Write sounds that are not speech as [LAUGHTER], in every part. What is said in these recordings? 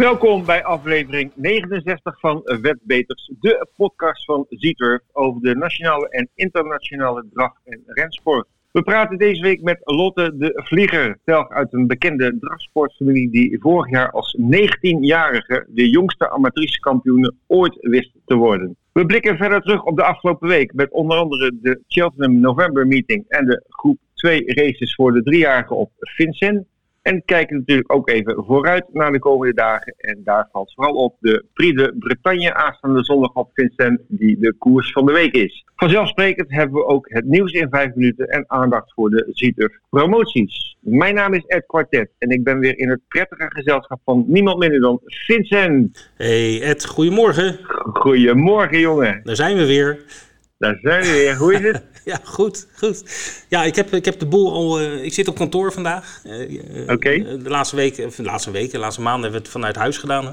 Welkom bij aflevering 69 van Wetbeters, de podcast van Zieturf over de nationale en internationale drag- en rensport. We praten deze week met Lotte de Vlieger, telg uit een bekende dragsportfamilie die vorig jaar als 19-jarige de jongste amateurskampioen ooit wist te worden. We blikken verder terug op de afgelopen week met onder andere de Cheltenham November Meeting en de groep 2 races voor de driejarigen op Vincent. En kijken natuurlijk ook even vooruit naar de komende dagen. En daar valt vooral op de Prix de Bretagne aanstaande zondag op Vincent, die de koers van de week is. Vanzelfsprekend hebben we ook het nieuws in vijf minuten en aandacht voor de Zieturf promoties. Mijn naam is Ed Quartet en ik ben weer in het prettige gezelschap van niemand minder dan Vincent. Hey Ed, goedemorgen. Goedemorgen jongen. Daar zijn we weer. Daar zijn we weer. Hoe is het? [LAUGHS] ja, goed, goed. Ja, ik heb, ik heb de boel al. Uh, ik zit op kantoor vandaag. Uh, Oké. Okay. de laatste weken, of de laatste weken, de laatste maanden hebben we het vanuit huis gedaan. Hè.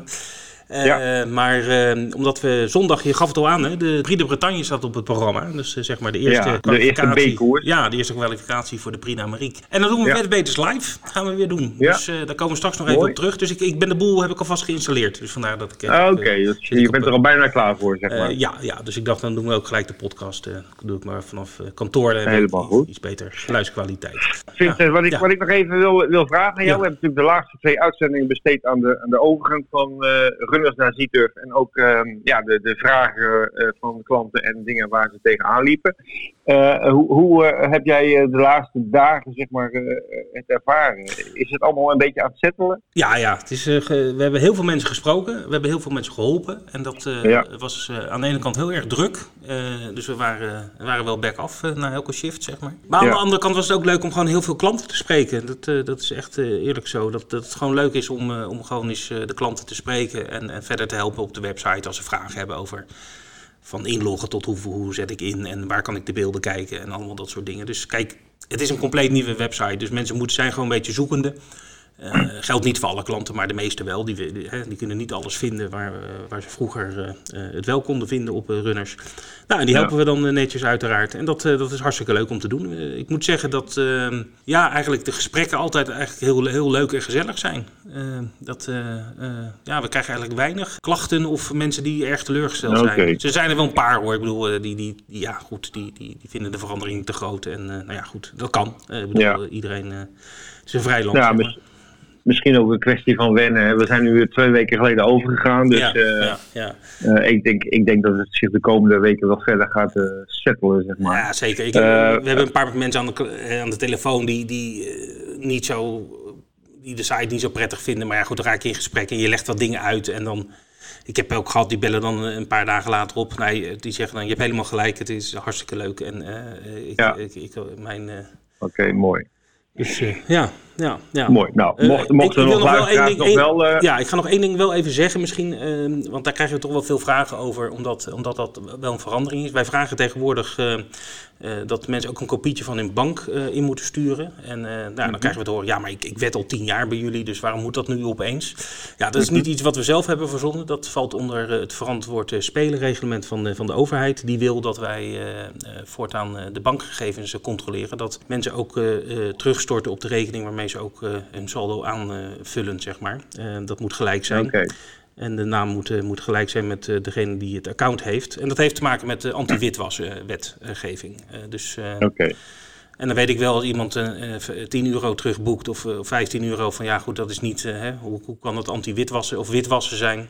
Uh, ja. Maar uh, omdat we zondag, je gaf het al aan, hè, de Prix de Bretagne staat op het programma. Dus uh, zeg maar de eerste ja, kwalificatie. De eerste. Ja, de eerste kwalificatie voor de Prix d'Amérique. En dan doen we ja. Wetbeters live. gaan we weer doen. Dus daar komen we straks nog even op terug. Dus ik, ik ben de boel heb ik alvast geïnstalleerd. Dus vandaar dat ik... Ah, Oké, okay. dus je bent er al bijna klaar voor, zeg maar. ja, ja, dus ik dacht dan doen we ook gelijk de podcast. dat doe ik maar vanaf kantoor. Helemaal goed. Iets beter geluidskwaliteit. Vincent, wat, ik, wat ik nog even wil, wil vragen aan jou. We hebben natuurlijk de laatste twee uitzendingen besteed aan de, aan de overgang van runners naar Zieturf en ook uh, ja, de, de vragen uh, van klanten en dingen waar ze tegenaan liepen. Uh, hoe hoe heb jij de laatste dagen zeg maar, het ervaren? Is het allemaal een beetje aan het settelen? Ja, ja het is, we hebben heel veel mensen gesproken. We hebben heel veel mensen geholpen. En dat ja. was aan de ene kant heel erg druk. dus we waren, waren wel back-off na elke shift, zeg maar. Maar aan ja. de andere kant was het ook leuk om gewoon heel veel klanten te spreken. Dat, dat is echt eerlijk zo. Dat, dat het gewoon leuk is om, om gewoon eens de klanten te spreken en, en verder te helpen op de website als ze vragen hebben over van inloggen tot hoe, hoe zet ik in en waar kan ik de beelden kijken en allemaal dat soort dingen. Dus kijk, het is een compleet nieuwe website, dus mensen moeten zijn gewoon een beetje zoekende. Uh, geldt niet voor alle klanten, maar de meeste wel. Die, die, die kunnen niet alles vinden waar, uh, waar ze vroeger uh, het wel konden vinden op runners. Nou, en die helpen ja. we dan netjes uiteraard. En dat, dat is hartstikke leuk om te doen. ik moet zeggen dat ehm, ja, eigenlijk de gesprekken altijd eigenlijk heel, heel leuk en gezellig zijn. dat, ja, we krijgen eigenlijk weinig klachten of mensen die erg teleurgesteld okay. zijn. Ze zijn er wel een paar hoor. Ik bedoel, die, die, ja, goed, die, die, die vinden de verandering te groot. En nou ja, goed, dat kan. ik bedoel, ja. iedereen is een vrij land. Ja, misschien ook een kwestie van wennen. We zijn nu twee weken geleden overgegaan. Dus ja, uh, ja, ja. Uh, ik, denk, ik denk dat het zich de komende weken wel verder gaat uh, settelen, zeg maar. Ja, zeker. Ik, we hebben een paar mensen aan de, aan de telefoon die, die niet zo... die de site niet zo prettig vinden. Maar ja, goed, dan raak je in gesprek en je legt wat dingen uit en dan... Ik heb ook gehad, die bellen dan een paar dagen later op. Nee, die zeggen dan, je hebt helemaal gelijk, het is hartstikke leuk. En ik, ja. ik, ik, mijn... Oké, okay, mooi. Dus ja, ja, ja. Mooi. Nou, mocht, mocht uh, er nog wel één ding, nog wel... Uh... Ja, ik ga nog één ding wel even zeggen misschien. Uh, want daar krijgen we toch wel veel vragen over. Omdat, omdat dat wel een verandering is. Wij vragen tegenwoordig dat mensen ook een kopietje van hun bank in moeten sturen. En nou, dan Mhm. krijgen we te horen. Ja, maar ik, ik wed al tien jaar bij jullie. Dus waarom moet dat nu opeens? Ja, dat is Mhm. niet iets wat we zelf hebben verzonnen. Dat valt onder het verantwoord spelenreglement van de, van de overheid. Die wil dat wij voortaan de bankgegevens controleren. Dat mensen ook terugstorten op de rekening waarmee ze ook uh, hun saldo aanvullen, zeg maar. Uh, dat moet gelijk zijn. Okay. En de naam moet, uh, moet gelijk zijn met degene die het account heeft. En dat heeft te maken met de anti-witwaswetgeving. dus, okay. En dan weet ik wel als iemand uh, 10 euro terugboekt of uh, 15 euro van ja goed, dat is niet, uh, hè, hoe, hoe, kan dat anti-witwassen of witwassen zijn?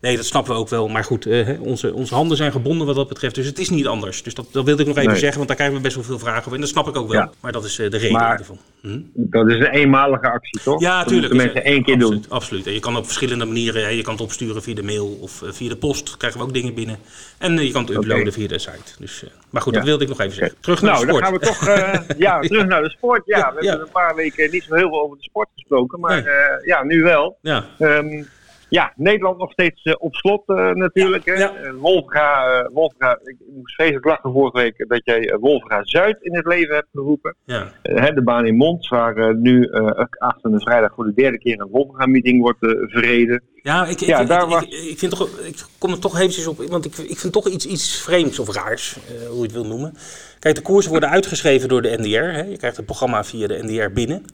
Nee, dat snappen we ook wel. Maar goed, onze, onze handen zijn gebonden wat dat betreft. Dus het is niet anders. Dus dat, dat wilde ik nog even Nee. zeggen, want daar krijgen we best wel veel vragen over. En dat snap ik ook wel. Ja. Maar dat is de reden Maar- ervan. Hm? Dat is een eenmalige actie, toch? Ja, dat tuurlijk. moeten mensen één keer doen. absoluut. En je kan op verschillende manieren, je kan het opsturen via de mail of uh, via de post. Krijgen we ook dingen binnen. En uh, je kan het uploaden via de site. Dus, uh, maar goed, Ja. dat wilde ik nog even zeggen. Terug naar Nou, de dan sport. gaan we toch uh, [LAUGHS] ja, terug naar de sport. Ja, Ja, we ja. hebben een paar weken niet zo heel veel over de sport gesproken. Maar Nee. uh, ja, nu wel. Ja, Um, ja, Nederland nog steeds uh, op slot uh, natuurlijk. Ja, hè. ja. Uh, Wolfga, uh, Wolfga, ik moest vreselijk lachen vorige week dat jij Wolfga Zuid in het leven hebt geroepen. ja. Hè, de baan in Mons, waar nu uh, aanstaande vrijdag voor de derde keer een Wolfga-meeting wordt verreden. Ja, ik, Ja, ik, daar ik, was- ik, ik vind toch, ik kom er toch eventjes op, want ik, ik vind toch iets, iets vreemds of raars, eh, hoe je het wil noemen. Kijk, de koersen worden uitgeschreven door de NDR. Hè. Je krijgt het programma via de NDR binnen.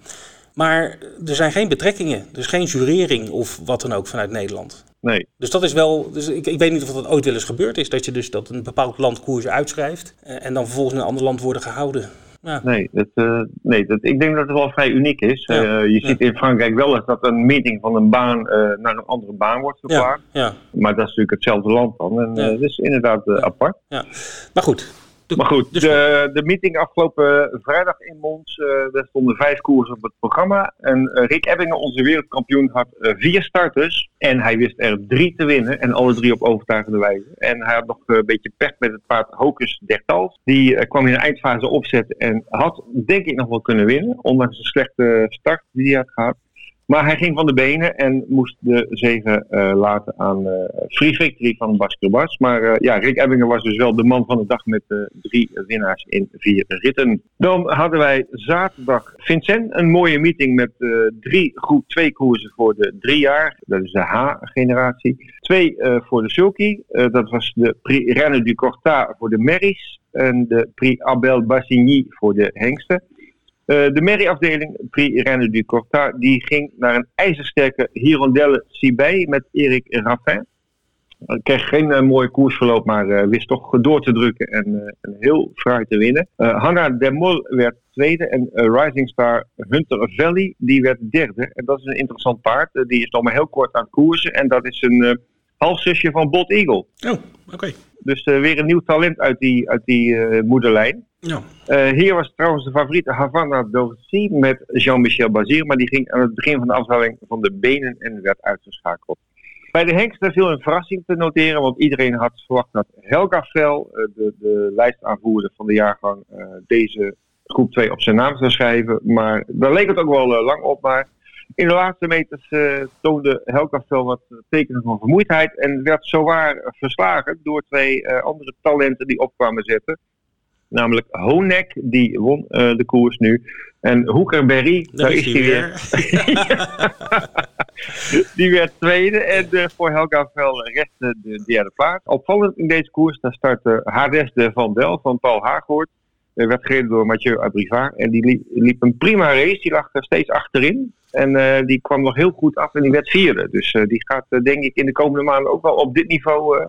Maar er zijn geen betrekkingen, dus geen jurering of wat dan ook vanuit Nederland. Nee. Dus dat is wel. Dus ik, ik weet niet of dat ooit wel eens gebeurd is. Dat je dus dat een bepaald land koersen uitschrijft. en dan vervolgens in een ander land worden gehouden. Ja. Nee, dat, uh, nee dat, ik denk dat het wel vrij uniek is. Uh, je ziet in Frankrijk wel eens dat een meeting van een baan uh, naar een andere baan wordt verplaatst. Ja. Maar dat is natuurlijk hetzelfde land dan. En dat is inderdaad apart. Ja. Maar goed, maar goed, dus de, de meeting afgelopen vrijdag in Mons, uh, daar stonden vijf koersen op het programma. En uh, Rick Ebbingen, onze wereldkampioen, had uh, vier starters. En hij wist er drie te winnen. En alle drie op overtuigende wijze. En hij had nog een beetje pech met het paard Hocus Dertals. Die kwam in de eindfase opzetten en had denk ik nog wel kunnen winnen. Ondanks de slechte start die hij had gehad. Maar hij ging van de benen en moest de zegen uh, laten aan uh, Free Victory van Bas Bas. Maar uh, ja, Rick Ebbingen was dus wel de man van de dag met drie winnaars in vier ritten. Dan hadden wij zaterdag Vincent een mooie meeting met drie groep 2 koersen voor de drie jaar. Dat is de H-generatie. Twee voor de Sulky. dat was de Prix Reine du Corta voor de Merries. En de Prix Abel Bassigny voor de Hengsten. Uh, de merrieafdeling, Prix Reine du Corta, die ging naar een ijzersterke Hirondelle Sibey met Erik Raffin. Hij kreeg geen uh, mooie koersverloop, maar uh, wist toch door te drukken en, heel fraai te winnen. Hanna Demol werd tweede en Rising Star Hunter Valley, die werd derde. En dat is een interessant paard. die is nog maar heel kort aan koersen en dat is een halfzusje van Bot Eagle. Oh, oké. Dus weer een nieuw talent uit die, uit die moederlijn. Ja. Uh, hier was trouwens de favoriete Havana Dorsi met Jean-Michel Bazir, maar die ging aan het begin van de afdaling van de benen en werd uitgeschakeld. Bij de hengsten viel een verrassing te noteren, want iedereen had verwacht dat Helga uh, de, de lijstaanvoerder van de jaargang, deze groep 2 op zijn naam zou schrijven. Maar daar leek het ook wel lang op, maar in de laatste meters toonde Helga Vel wat tekenen van vermoeidheid en werd zowaar verslagen door twee andere talenten die opkwamen zetten. Namelijk Honek, die won uh, de koers nu. En Hoekerberry, daar, daar is hij weer. [LAUGHS] die werd tweede. En voor Helga Vel rechte de derde plaats. Opvallend in deze koers, daar startte Hades de Van Del van Paul Haaghoort. Werd gereden door Mathieu Abrivard. En die liep, liep, een prima race. Die lag er steeds achterin. En die kwam nog heel goed af en die werd vierde. Dus die gaat denk ik in de komende maanden ook wel op dit niveau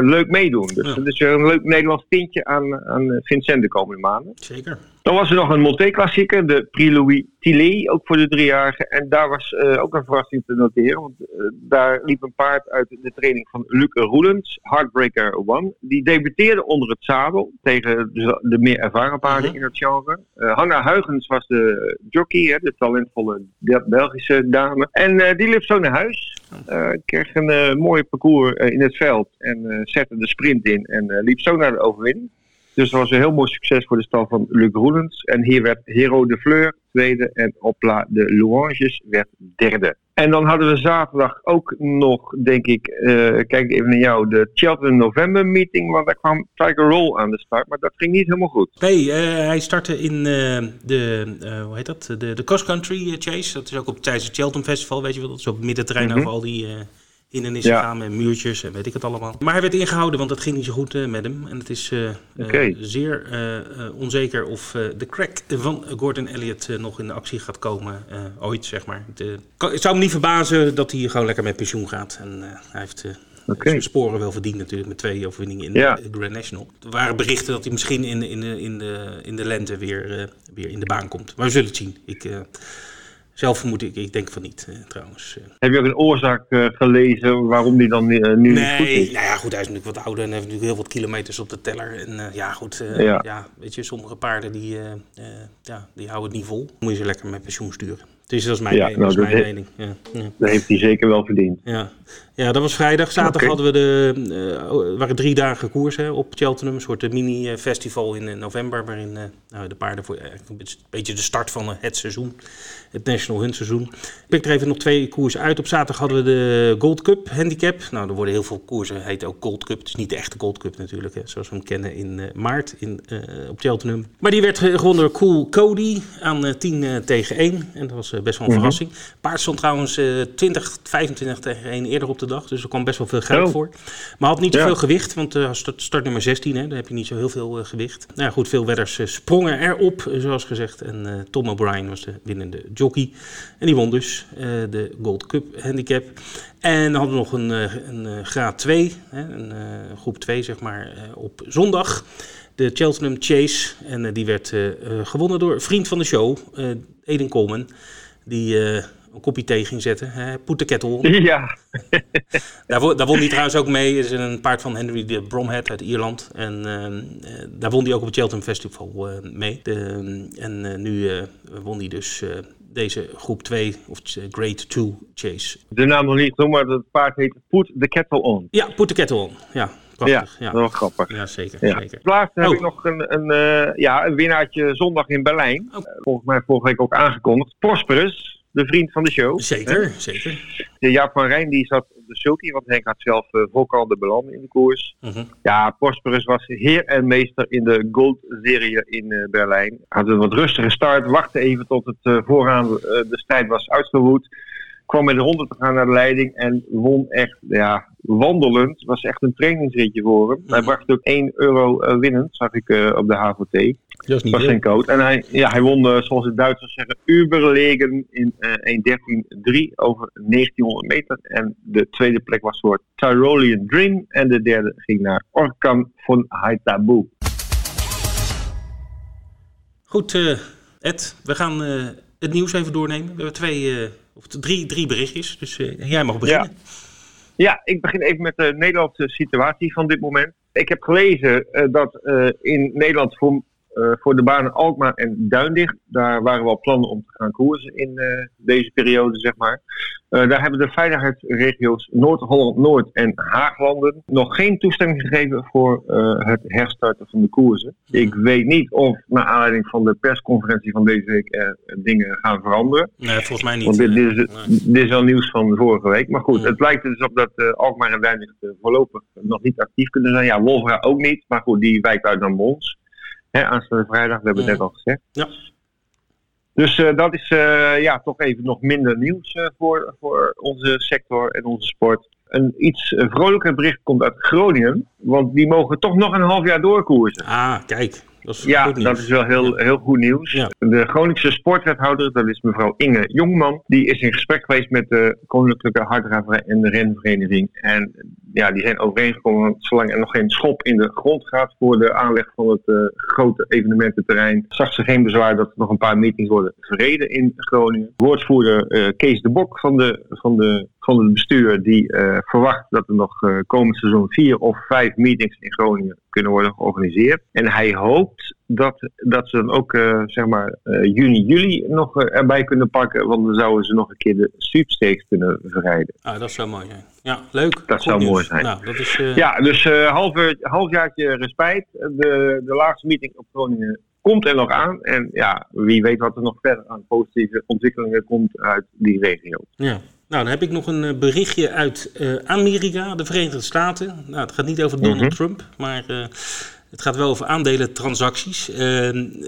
leuk meedoen. Dus ja. dat is weer een leuk Nederlands tintje aan, aan Vincent de komende maanden. Zeker. Dan was er nog een Monté-klassieker, de Prix Louis Tillet, ook voor de driejarigen. En daar was uh, ook een verrassing te noteren, want uh, daar liep een paard uit de training van Luc Roelens, Heartbreaker One. Die debuteerde onder het zadel tegen de, de meer ervaren paarden -huh. in het genre. Uh, Hanna Huygens was de jockey, hè, de talentvolle Belgische dame. En die liep zo naar huis, kreeg een mooi parcours in het veld en zette de sprint in en liep zo naar de overwinning. Dus dat was een heel mooi succes voor de stal van Luc Roelens. En hier werd Hero de Fleur tweede en Opla de Louanges werd derde. En dan hadden we zaterdag ook nog, denk ik, uh, kijk even naar jou, de Cheltenham November meeting. Want daar kwam Tiger Roll aan de start, maar dat ging niet helemaal goed. Nee, uh, hij startte in uh, de, hoe heet dat, de, de Cross Country Chase. Dat is ook op tijdens het Cheltenham Festival, weet je wel. Dat is op middenterrein mm -hmm. over al die hindernissen ja. gaan met muurtjes en weet ik het allemaal. Maar hij werd ingehouden, want het ging niet zo goed uh, met hem. En het is uh, okay. uh, zeer onzeker of de crack van Gordon Elliott nog in de actie gaat komen. ooit, zeg maar. De, het zou me niet verbazen dat hij gewoon lekker met pensioen gaat. En hij heeft... Okay. Zijn sporen wel verdiend natuurlijk met twee overwinningen in ja. de Grand National. Er waren berichten dat hij misschien in, in, de, in, de, in de lente weer, weer in de baan komt. Maar we zullen het zien. Ik, zelf vermoed ik, ik denk van niet uh, trouwens. Heb je ook een oorzaak uh, gelezen waarom die dan nu nee, niet goed is? Nou ja, goed, hij is natuurlijk wat ouder en heeft natuurlijk heel wat kilometers op de teller. En ja, goed, ja. ja. weet je, sommige paarden die, ja, die houden het niet vol. Moet je ze lekker met pensioen sturen. Dus dat is mijn, ja, mening, nou, dat is mijn mening. Ja, ja. Dat heeft hij zeker wel verdiend. Ja, ja dat was vrijdag. Zaterdag okay. hadden we de, uh, waren drie dagen koers hè, op Cheltenham. Een soort mini-festival in november. Waarin uh, nou, de paarden voor een beetje de start van het seizoen. Het National Hunt seizoen. Ik pik er even nog twee koersen uit. Op zaterdag hadden we de Gold Cup handicap. Nou, er worden heel veel koersen, heet ook Gold Cup. Het is niet de echte Gold Cup natuurlijk, hè, zoals we hem kennen in uh, maart in, op Cheltenham. Maar die werd gewonnen door Cool Cody aan 10 tegen 1. En dat was best wel een mhm. verrassing. Paard stond trouwens 20, 25 tegen 1 eerder op de dag. Dus er kwam best wel veel geld oh. voor. Maar had niet zoveel gewicht, want start, start, nummer 16, hè, daar heb je niet zo heel veel gewicht. Nou ja, goed, veel wedders sprongen erop, zoals gezegd. En Tom O'Brien was de winnende jockey. En die won dus de Gold Cup handicap. En dan hadden we nog een, een graad 2, hè, een groep 2 zeg maar, op zondag de Cheltenham Chase. En uh, die werd uh, gewonnen door vriend van de show, Eden Coleman. Die een kopje thee ging zetten. Hè? Put the kettle on. [LAUGHS] Ja. daar, won, daar won hij trouwens ook mee. Het is een paard van Henry de Bromhead uit Ierland. En daar won hij ook op het Cheltenham Festival mee. De, en nu won hij dus deze groep 2 of Grade 2 Chase. De naam nog niet, maar het paard heet Put the Kettle On. Ja, Put the Kettle On. Ja, ja, ja. wel grappig. Ja, zeker. Ja. zeker. Laatst heb oh. ik nog een, een, uh, ja, een winnaartje zondag in Berlijn. Oh. volgens mij vorige week ook aangekondigd. Prosperus, de vriend van de show. Zeker, zeker. De Jaap van Rijn die zat op de sulky, want Henk had zelf uh, de beland in de koers. Uh Ja, Prosperus was heer en meester in de Gold-serie in uh, Berlijn. Had een wat rustige start, wachtte even tot het vooraan de strijd was uitgewoed kwam met de 100 te gaan naar de leiding en won echt, ja, wandelend. Het was echt een trainingsritje voor hem. Hij bracht ook 1 euro winnend, zag ik op de HVT. Dat is niet was zijn code. En hij, ja, hij won, uh, zoals de Duitsers zeggen, uberlegen in 1.13.3 over 1900 meter. En de tweede plek was voor Tyrolean Dream. En de derde ging naar Orkan von Haitabu. Goed, Ed, we gaan het nieuws even doornemen. We hebben twee of drie, drie berichtjes, dus uh, jij mag beginnen. Ja. ja. ik begin even met de Nederlandse situatie van dit moment. Ik heb gelezen uh, dat uh, in Nederland voor voor de banen Alkmaar en Duindicht. Daar waren wel plannen om te gaan koersen in uh, deze periode, zeg maar. Uh, daar hebben de veiligheidsregio's Noord-Holland-Noord en Haaglanden nog geen toestemming gegeven voor het herstarten van de koersen. Ik weet niet of, naar aanleiding van de persconferentie van deze week, er dingen gaan veranderen. Nee, volgens mij niet. Want dit, dit, is, dit is wel nieuws van vorige week. Maar goed, het lijkt er dus op dat Alkmaar en Duindicht voorlopig nog niet actief kunnen zijn. Ja, Wolvera ook niet, maar goed, die wijkt uit naar Mons. Hè, aanstaande vrijdag, we hebben het net al gezegd. Ja. Dus uh, dat is uh, ja, toch even nog minder nieuws uh, voor, voor onze sector en onze sport. Een iets vrolijker bericht komt uit Groningen, want die mogen toch nog een half jaar doorkoersen. Ah, kijk. Dat is ja, dat is wel heel, heel goed nieuws. De Groningse sportwethouder, dat is mevrouw Inge Jongman, die is in gesprek geweest met de Koninklijke Harddraverij en de Renvereniging. En ja, die zijn overeengekomen, zolang er nog geen schop in de grond gaat voor de aanleg van het uh, grote evenemententerrein, zag ze geen bezwaar dat er nog een paar meetings worden verreden in Groningen. Woordvoerder uh, Kees de Bok van de, van de van het bestuur die uh, verwacht dat er nog komend seizoen vier of vijf meetings in Groningen kunnen worden georganiseerd. En hij hoopt dat, dat ze dan ook zeg maar juni, juli nog erbij kunnen pakken, want dan zouden ze nog een keer de sweepstakes kunnen verrijden. Ah, dat zou mooi zijn. Ja, leuk. Dat zou mooi zijn. Nou, dat is, Ja, dus half, halfjaartje respijt. De, de laatste meeting op Groningen komt er nog aan. En ja, wie weet wat er nog verder aan positieve ontwikkelingen komt uit die regio. Ja. Nou, dan heb ik nog een eh, berichtje uit uh, Amerika, de Verenigde Staten. Nou, het gaat niet over Donald mhm. Trump, maar uh, het gaat wel over aandelentransacties.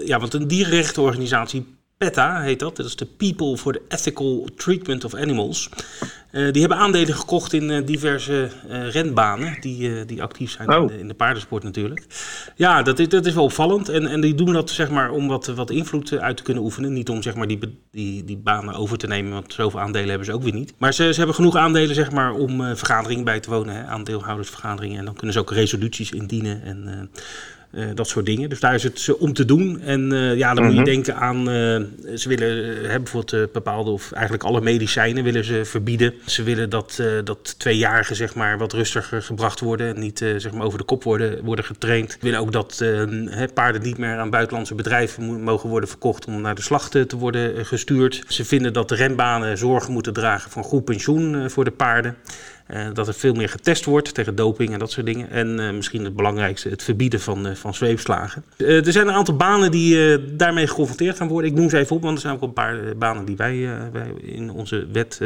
ja, want een dierenrechtenorganisatie PETA heet dat. Dat is de People for the Ethical Treatment of Animals. Uh, die hebben aandelen gekocht in uh, diverse uh, renbanen die, die actief zijn oh. in, de, in, de, paardensport natuurlijk. Ja, dat is, dat is wel opvallend. En, en die doen dat zeg maar, om wat, wat invloed uit te kunnen oefenen. Niet om zeg maar, die, die, die banen over te nemen, want zoveel aandelen hebben ze ook weer niet. Maar ze, ze hebben genoeg aandelen zeg maar, om vergaderingen bij te wonen, hè, aandeelhoudersvergaderingen. En dan kunnen ze ook resoluties indienen en uh, dat soort dingen. Dus daar is het om te doen. En uh, ja, dan moet je mhm. denken aan, uh, ze willen hebben bijvoorbeeld bepaalde, of eigenlijk alle medicijnen willen ze verbieden. Ze willen dat, dat tweejarigen zeg maar wat rustiger gebracht worden en niet zeg maar over de kop worden, worden getraind. Ze willen ook dat paarden niet meer aan buitenlandse bedrijven mogen worden verkocht om naar de slacht te worden gestuurd. Ze vinden dat de renbanen zorgen moeten dragen voor goed pensioen voor de paarden. Uh, dat er veel meer getest wordt tegen doping en dat soort dingen. En uh, misschien het belangrijkste, het verbieden van, uh, van zweepslagen. er zijn een aantal banen die daarmee geconfronteerd gaan worden. Ik noem ze even op, want er zijn ook een paar banen die wij, wij in onze wet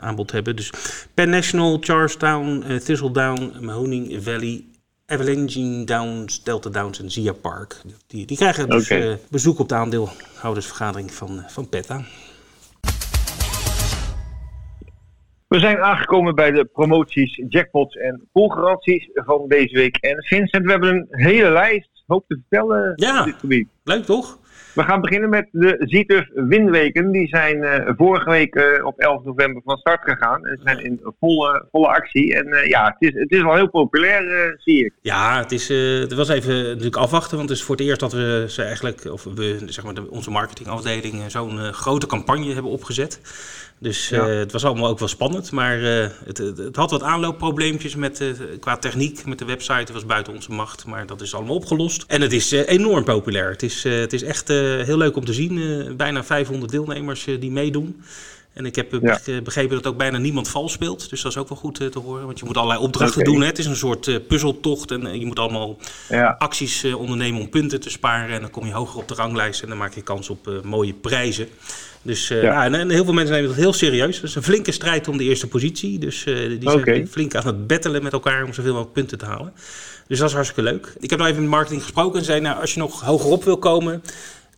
aanbod hebben. Dus Penn National, Charlestown, Thistledown, Mahoning Valley, Avalanche Downs, Delta Downs en Zia Park. Die, die krijgen dus okay. bezoek op de aandeelhoudersvergadering van, van PETA. We zijn aangekomen bij de promoties, jackpots en poolgaranties van deze week. En Vincent, we hebben een hele lijst, hoop te vertellen ja, op dit gebied. Leuk toch? We gaan beginnen met de Zieters Winweken. Die zijn uh, vorige week uh, op 11 november van start gegaan. En zijn in volle, volle actie. En uh, ja, het is, het is al heel populair, zie ik. Ja, het, is, het was even natuurlijk afwachten. Want het is voor het eerst dat we ze eigenlijk, of we, zeg maar, de, onze marketingafdeling zo'n grote campagne hebben opgezet. Dus ja. uh, het was allemaal ook wel spannend. Maar uh, het, het, het, had wat aanloopprobleempjes met, uh, qua techniek. Met de website. Het was buiten onze macht. Maar dat is allemaal opgelost. En het is enorm populair. Het is, het is echt heel leuk om te zien. bijna 500 deelnemers die meedoen. En ik heb ja. begrepen dat ook bijna niemand vals speelt. Dus dat is ook wel goed te horen. Want je moet allerlei opdrachten okay. doen. Hè. Het is een soort puzzeltocht. En je moet allemaal ja. acties ondernemen om punten te sparen. En dan kom je hoger op de ranglijst. En dan maak je kans op mooie prijzen. Dus uh, ja. en, heel veel mensen nemen dat heel serieus. Het is een flinke strijd om de eerste positie. Dus uh, die zijn okay. flink aan het battelen met elkaar om zoveel mogelijk punten te halen. Dus dat is hartstikke leuk. Ik heb nou even met marketing gesproken en zei, nou, als je nog hoger op wil komen...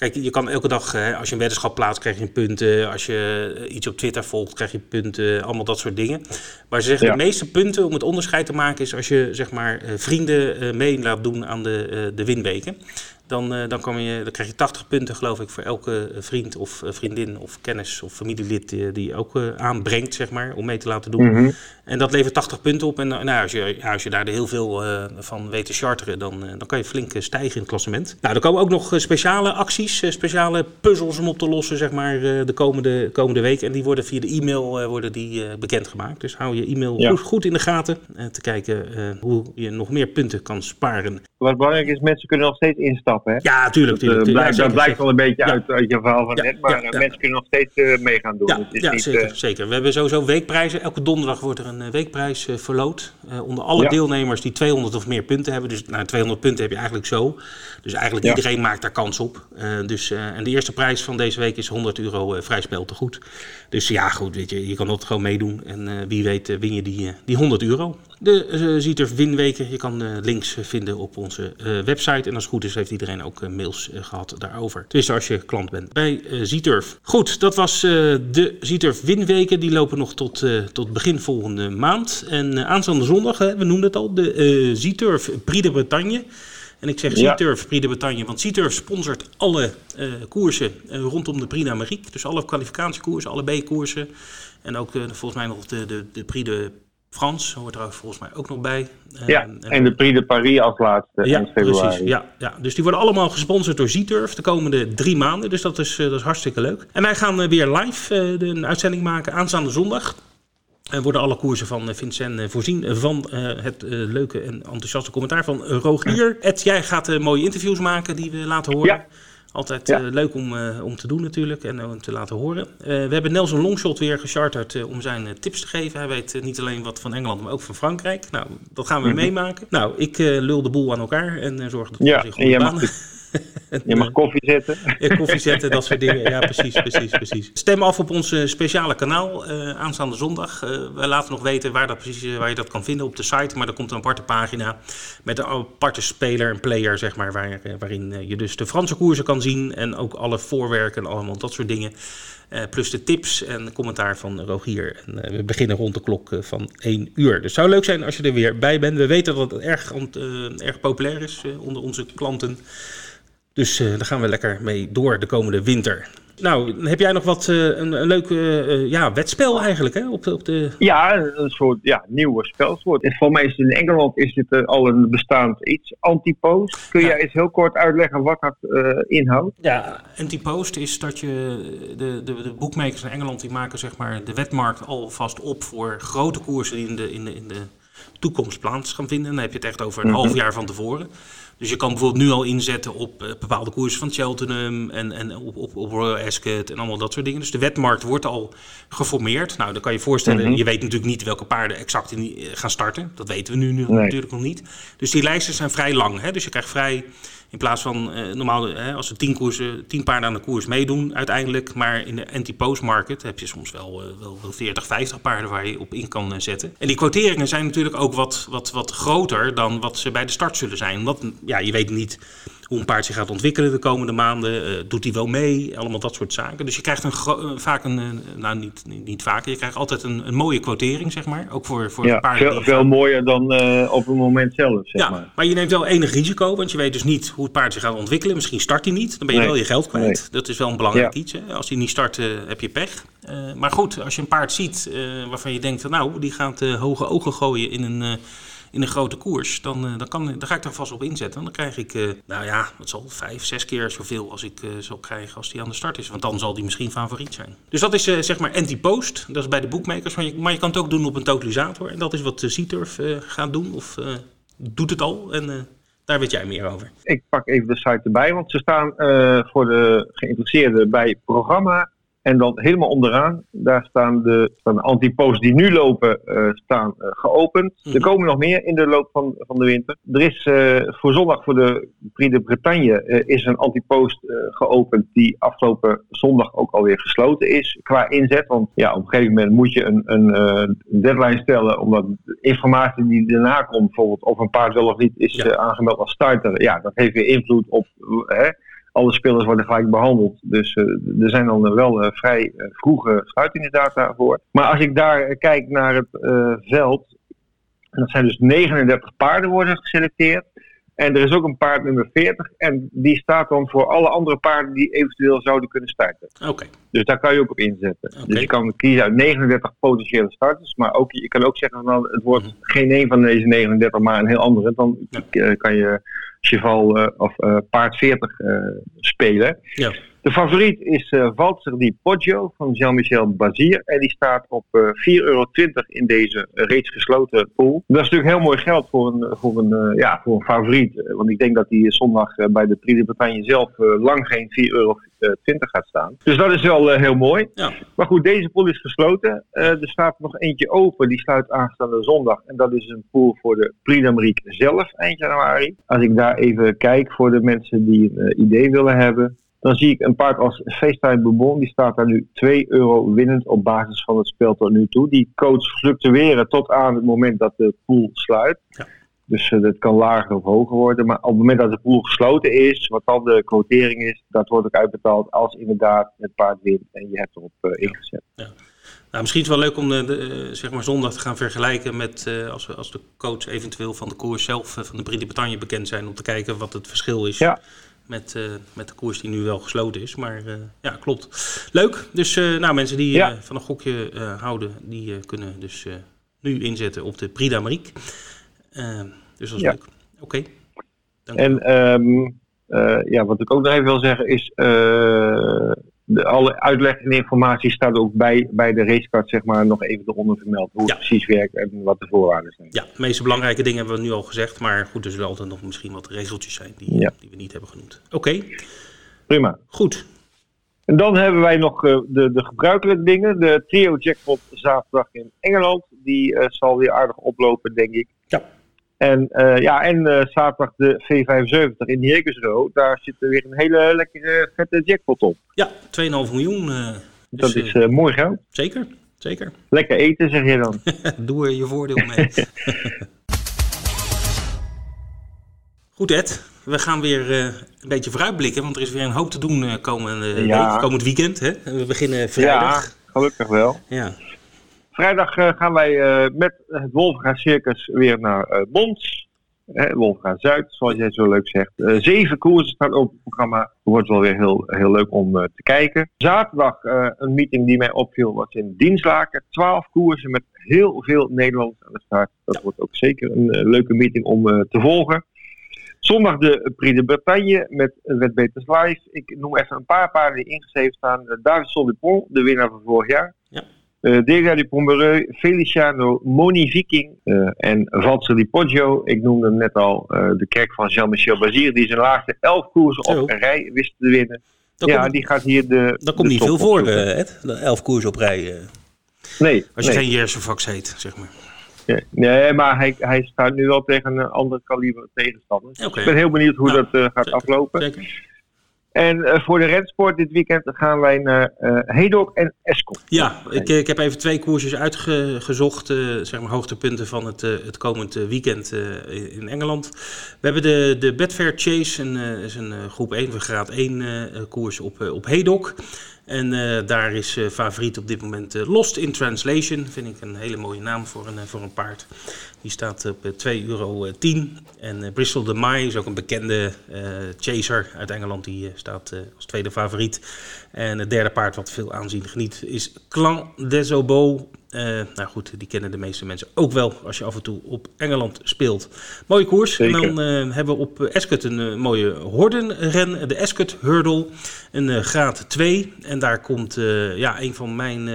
Kijk, je kan elke dag, als je een weddenschap plaatst, krijg je punten. Als je iets op Twitter volgt, krijg je punten. Allemaal dat soort dingen. Maar ze zeggen ja. de meeste punten om het onderscheid te maken is als je zeg maar vrienden mee laat doen aan de, de winweken. Dan, dan, kom je, dan krijg je 80 punten, geloof ik, voor elke vriend of vriendin of kennis of familielid die, je ook aanbrengt, zeg maar, om mee te laten doen. Mm -hmm. En dat levert 80 punten op. En nou, als, je, ja, als je daar heel veel uh, van weet te charteren, dan, dan kan je flink stijgen in het klassement. Nou, er komen ook nog speciale acties, speciale puzzels om op te lossen, zeg maar, de komende, komende week. En die worden via de e-mail worden die, bekendgemaakt. Dus hou je e-mail ja. goed, goed, in de gaten. te kijken hoe je nog meer punten kan sparen. Wat belangrijk is, mensen kunnen nog steeds instappen. Hè? Ja, tuurlijk. Dat, blijkt, ja, dat blijkt wel een beetje ja. uit, uit je verhaal van net, maar mensen kunnen nog steeds mee gaan doen. Ja, niet, zeker, zeker. We hebben sowieso weekprijzen. Elke donderdag wordt er een weekprijs verloot. onder alle deelnemers die 200 of meer punten hebben. Dus nou, 200 punten heb je eigenlijk zo. Dus eigenlijk iedereen maakt daar kans op. dus, en de eerste prijs van deze week is 100 euro vrij spel te goed. Dus ja, goed, weet je, je kan dat gewoon meedoen. En wie weet win je die, die 100 euro. De uh, Zieter winweken, je kan uh, links vinden op onze website. En als het goed is, heeft iedereen ook mails gehad daarover. Tenminste, als je klant bent bij Zieturf. Goed, dat was de Zieturf winweken. Die lopen nog tot, tot begin volgende maand. En aanstaande zondag, we noemden het al, de Zieturf Prix de Bretagne. En ik zeg Zieturf, Prix de Bretagne, want Zieturf sponsort alle koersen rondom de Prix d'Amérique. Dus alle kwalificatiekoersen, alle B-koersen. En ook volgens mij nog de, de, de Prix de Frans hoort er volgens mij ook nog bij. Ja, en, en de Prix de Paris als laatste ja, in februari. Precies, ja, ja, dus die worden allemaal gesponsord door Zieturf de komende drie maanden. Dus dat is, dat is hartstikke leuk. En wij gaan weer live een uitzending maken aanstaande zondag. En worden alle koersen van Vincent voorzien van het leuke en enthousiaste commentaar van Rogier. [LAUGHS] Ed, jij gaat mooie interviews maken die we laten horen. Ja. Altijd ja. uh, leuk om, uh, om te doen natuurlijk en om te laten horen. Uh, we hebben Nelson Longshot weer gecharterd om zijn tips te geven. Hij weet niet alleen wat van Engeland, maar ook van Frankrijk. Nou, dat gaan we mm -hmm. meemaken. Nou, ik lul de boel aan elkaar en zorg dat we ja, zich goed baan... [LAUGHS] Je mag koffie zetten. [LAUGHS] Ja, koffie zetten, dat soort dingen. Ja, precies, precies, precies. Stem af op ons speciale kanaal uh, aanstaande zondag. Uh, we laten nog weten waar, dat precies, waar je dat kan vinden op de site. Maar er komt een aparte pagina met een aparte speler, een player, zeg maar. Waar, waarin je dus de Franse koersen kan zien. En ook alle voorwerken en allemaal dat soort dingen. Uh, plus de tips en commentaar van Rogier. En, uh, we beginnen rond de klok uh, van 1 uur. Dus het zou leuk zijn als je er weer bij bent. We weten dat het erg, erg populair is onder onze klanten. Dus uh, daar gaan we lekker mee door de komende winter. Nou, heb jij nog wat, uh, een, een leuk uh, ja, wetspel eigenlijk hè? Op, op de... Ja, een soort ja, nieuwe spelsoort. En voor mij is in Engeland is dit al een bestaand iets, antipost. Kun ja. jij eens heel kort uitleggen wat dat inhoudt? Ja, antipost is dat je, de, de, de boekmakers in Engeland die maken zeg maar de wetmarkt alvast op voor grote koersen die in de, in de, in de toekomst plaats gaan vinden. Dan heb je het echt over een mm -hmm. half jaar van tevoren. Dus je kan bijvoorbeeld nu al inzetten op uh, bepaalde koersen van Cheltenham en, en op, op, op Royal Ascot en allemaal dat soort dingen. Dus de wetmarkt wordt al geformeerd. Nou, dan kan je voorstellen, mm -hmm. je weet natuurlijk niet welke paarden exact in, uh, gaan starten. Dat weten we nu, nu nee. natuurlijk nog niet. Dus die lijsten zijn vrij lang. Hè? Dus je krijgt vrij in plaats van uh, normaal, hè, als er tien, koersen, tien paarden aan de koers meedoen uiteindelijk. Maar in de anti-post market heb je soms wel, uh, wel, wel 40, 50 paarden waar je op in kan uh, zetten. En die quoteringen zijn natuurlijk ook wat, wat, wat groter dan wat ze bij de start zullen zijn. Omdat ja, je weet niet hoe een paard zich gaat ontwikkelen de komende maanden. Uh, doet hij wel mee? Allemaal dat soort zaken. Dus je krijgt een, vaak een, nou niet, niet, niet vaak, je krijgt altijd een, een mooie quotering, zeg maar. Ook voor, voor ja, paarden. Veel, veel mooier dan op het moment zelf, zeg ja, maar. maar je neemt wel enig risico, want je weet dus niet hoe het paard zich gaat ontwikkelen. Misschien start hij niet, dan ben je nee. wel je geld kwijt. Nee. Dat is wel een belangrijk ja. iets. Hè? Als hij niet start, heb je pech. maar goed, als je een paard ziet waarvan je denkt, nou, die gaat hoge ogen gooien in een in een grote koers, dan, dan, kan, dan ga ik daar vast op inzetten. Dan krijg ik, uh, nou ja, wat zal vijf, zes keer zoveel als ik uh, zal krijgen als die aan de start is. Want dan zal die misschien favoriet zijn. Dus dat is zeg maar anti-post. Dat is bij de boekmakers. Maar je, maar je kan het ook doen op een totalisator. En dat is wat C-Turf gaat doen. Of doet het al. En daar weet jij meer over. Ik pak even de site erbij. Want ze staan voor de geïnteresseerden bij programma en dan helemaal onderaan, daar staan de, staan de die nu lopen, uh, staan uh, geopend. Mm -hmm. Er komen nog meer in de loop van, van de winter. Er is uh, voor zondag voor de Prix de Bretagne is een antipost geopend die afgelopen zondag ook alweer gesloten is qua inzet. Want ja, op een gegeven moment moet je een, een deadline stellen omdat de informatie die daarna komt, bijvoorbeeld of een paard wel of niet is ja. aangemeld als starter, ja, dat heeft weer invloed op... Hè, alle spelers worden gelijk behandeld. Dus uh, er zijn dan wel uh, vrij uh, vroege sluitingsdata voor. Maar als ik daar kijk naar het veld, dat zijn dus 39 paarden worden geselecteerd. En er is ook een paard nummer 40 en die staat dan voor alle andere paarden die eventueel zouden kunnen starten. Okay. Dus daar kan je ook op inzetten. Okay. Dus je kan kiezen uit 39 potentiële starters, maar ook, je kan ook zeggen van het wordt -hmm. geen een van deze 39, maar een heel andere. Dan ja. kan je cheval uh, of uh, paard 40 uh, spelen. Ja. De favoriet is Valtser di Poggio van Jean-Michel Bazier. En die staat op uh, 4,20 euro in deze reeds gesloten pool. Dat is natuurlijk heel mooi geld voor een, voor een, ja, voor een favoriet. Want ik denk dat hij zondag bij de Prix de Bretagne zelf lang geen 4,20 euro gaat staan. Dus dat is wel heel mooi. Ja. Maar goed, deze pool is gesloten. er staat nog eentje open. Die sluit aanstaande zondag. En dat is een pool voor de Prix d'Amérique zelf eind januari. Als ik daar even kijk voor de mensen die een idee willen hebben. Dan zie ik een paard als FaceTime Bourbon. Die staat daar nu 2 euro winnend op basis van het spel tot nu toe. Die codes fluctueren tot aan het moment dat de pool sluit. Ja. Dus uh, dat kan lager of hoger worden. Maar op het moment dat de pool gesloten is, wat dan de quotering is, dat wordt ook uitbetaald als inderdaad het paard wint en je hebt erop uh, ingezet. Ja. Nou, misschien is het wel leuk om de, de, zeg maar zondag te gaan vergelijken met uh, als, als de coach eventueel van de koers zelf van de Prix de Bretagne bekend zijn. Om te kijken wat het verschil is. Ja met, met de koers die nu wel gesloten is. Maar ja, klopt. Leuk. Dus nou, mensen die ja. van een gokje houden, die kunnen dus nu inzetten op de Prix d'Amérique. Dus dat is ja. leuk. Oké. Okay. En um, ja, wat ik ook nog even wil zeggen is... De, alle uitleg en informatie staat ook bij, bij de racecard, zeg maar, nog even eronder vermeld. Hoe ja. het precies werkt en wat de voorwaarden zijn. Ja, de meeste belangrijke dingen hebben we nu al gezegd. Maar goed, er zullen altijd nog misschien wat regeltjes zijn die, ja. die we niet hebben genoemd. Oké. Okay. Prima. Goed. En dan hebben wij nog uh, de, de gebruikelijke dingen. De trio jackpot zaterdag in Engeland. Die uh, zal weer aardig oplopen, denk ik. Ja. En, uh, ja, en uh, zaterdag de V75 in Hekersro. Daar zit er weer een hele lekkere vette jackpot op. Ja, 2,5 miljoen. Uh, dus, dat is mooi geld. Zeker, zeker. Lekker eten zeg je dan. [LAUGHS] Doe er je voordeel mee. [LAUGHS] Goed Ed, we gaan weer een beetje vooruitblikken. Want er is weer een hoop te doen komende ja. week, komend weekend. Hè? We beginnen vrijdag. Ja, gelukkig wel. Ja. Vrijdag uh, gaan wij uh, met het Wolfga Circus weer naar Bons. Wolfga Zuid, zoals jij zo leuk zegt. zeven koersen staan op het programma. Wordt wel weer heel, heel leuk om te kijken. Zaterdag een meeting die mij opviel was in Dienstlaken. Twaalf koersen met heel veel Nederlanders aan de start. Dat wordt ook zeker een leuke meeting om te volgen. Zondag de Prix de Bretagne met Wetbeters Live. Ik noem even een paar paarden die ingeschreven staan. David Soldepont, de winnaar van vorig jaar. Uh, Delia du Pombereux, Feliciano, Moni Viking uh, en Valtser di Poggio. Ik noemde hem net al, uh, de kerk van Jean-Michel Bazir, die zijn laatste elf koersen op een rij wist te winnen. Dat ja, komt, die gaat hier de. Dat komt de niet veel voor, Ed. De elf koers op rij. Nee. Als je nee. geen Jersevax heet, zeg maar. Nee, nee maar hij, hij staat nu wel tegen een andere kaliber tegenstander. Okay. Ik ben heel benieuwd hoe nou, dat gaat zeker, aflopen. Zeker. En uh, voor de rensport dit weekend gaan wij naar uh, Hedok en Escort. Ja, ik, ik heb even twee koersjes uitgezocht, zeg maar hoogtepunten van het, het komend weekend in Engeland. We hebben de, de Betfair Chase, een, is een groep 1, van graad 1 koers op, op Hedok. En uh, daar is uh, favoriet op dit moment uh, Lost in Translation. Vind ik een hele mooie naam voor een, voor een paard. Die staat op 2,10 euro. En Bristol de Mai is ook een bekende chaser uit Engeland. Die staat als tweede favoriet. En het derde paard wat veel aanzien geniet is Clan des Obeaux. Uh, nou goed, die kennen de meeste mensen ook wel als je af en toe op Engeland speelt. Mooie koers. Zeker. En dan uh, hebben we op Ascot een uh, mooie hordenren, de Ascot Hurdle, een graad 2. En daar komt ja, een van mijn,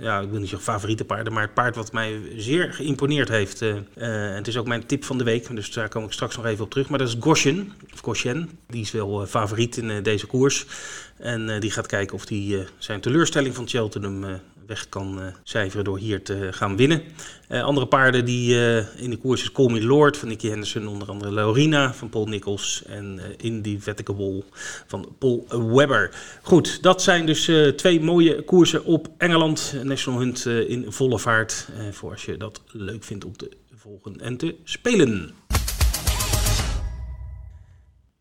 ja, ik wil niet zeggen favoriete paarden, maar het paard wat mij zeer geïmponeerd heeft. het is ook mijn tip van de week, dus daar kom ik straks nog even op terug. Maar dat is Goshen, of Goshen. Die is wel favoriet in deze koers. En die gaat kijken of hij zijn teleurstelling van Cheltenham weg kan uh, cijferen door hier te gaan winnen. Uh, andere paarden die uh, in de koers is Call Me Lord van Nicky Henderson, onder andere Laurina van Paul Nichols en Indefatigable van Paul Webber. Goed, dat zijn dus twee mooie koersen op Engeland. National Hunt in volle vaart, voor als je dat leuk vindt om te volgen en te spelen.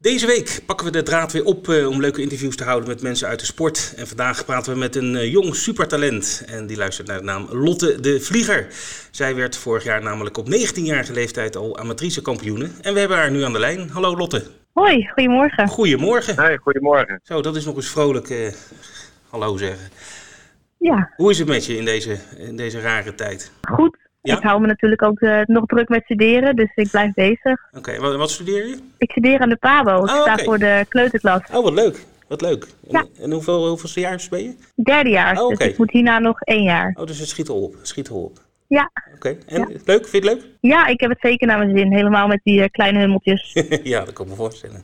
Deze week pakken we de draad weer op uh, om leuke interviews te houden met mensen uit de sport. En vandaag praten we met een uh, jong supertalent. En die luistert naar de naam Lotte de Vlieger. Zij werd vorig jaar namelijk op 19-jarige leeftijd al amatrice kampioene. En we hebben haar nu aan de lijn. Hallo Lotte. Hoi, goedemorgen. Goedemorgen. Hey, goedemorgen. Zo, dat is nog eens vrolijk uh, hallo zeggen. Ja. Hoe is het met je in deze, in deze rare tijd? Goed. Ja? Ik hou me natuurlijk ook uh, nog druk met studeren, dus ik blijf bezig. Oké, okay, wat, wat, studeer je? Ik studeer aan de PABO. Ik oh, sta okay. voor de kleuterklas. Oh, wat leuk. Wat leuk. Ja. En, en hoeveel, hoeveelste jaar ben je? Derde jaar, oh, okay. dus ik moet hierna nog één jaar. Oh, dus het schiet al op. Het schiet op. Ja. Oké, en Ja. leuk? Vind je het leuk? Ja, ik heb het zeker naar mijn zin. Helemaal met die uh, kleine hummeltjes. [LAUGHS] ja, dat kan ik me voorstellen.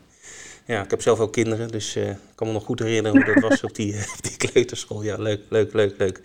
Ja, ik heb zelf ook kinderen, dus uh, ik kan me nog goed herinneren hoe dat was op die, [LAUGHS] die kleuterschool. Ja, leuk, leuk, leuk, leuk.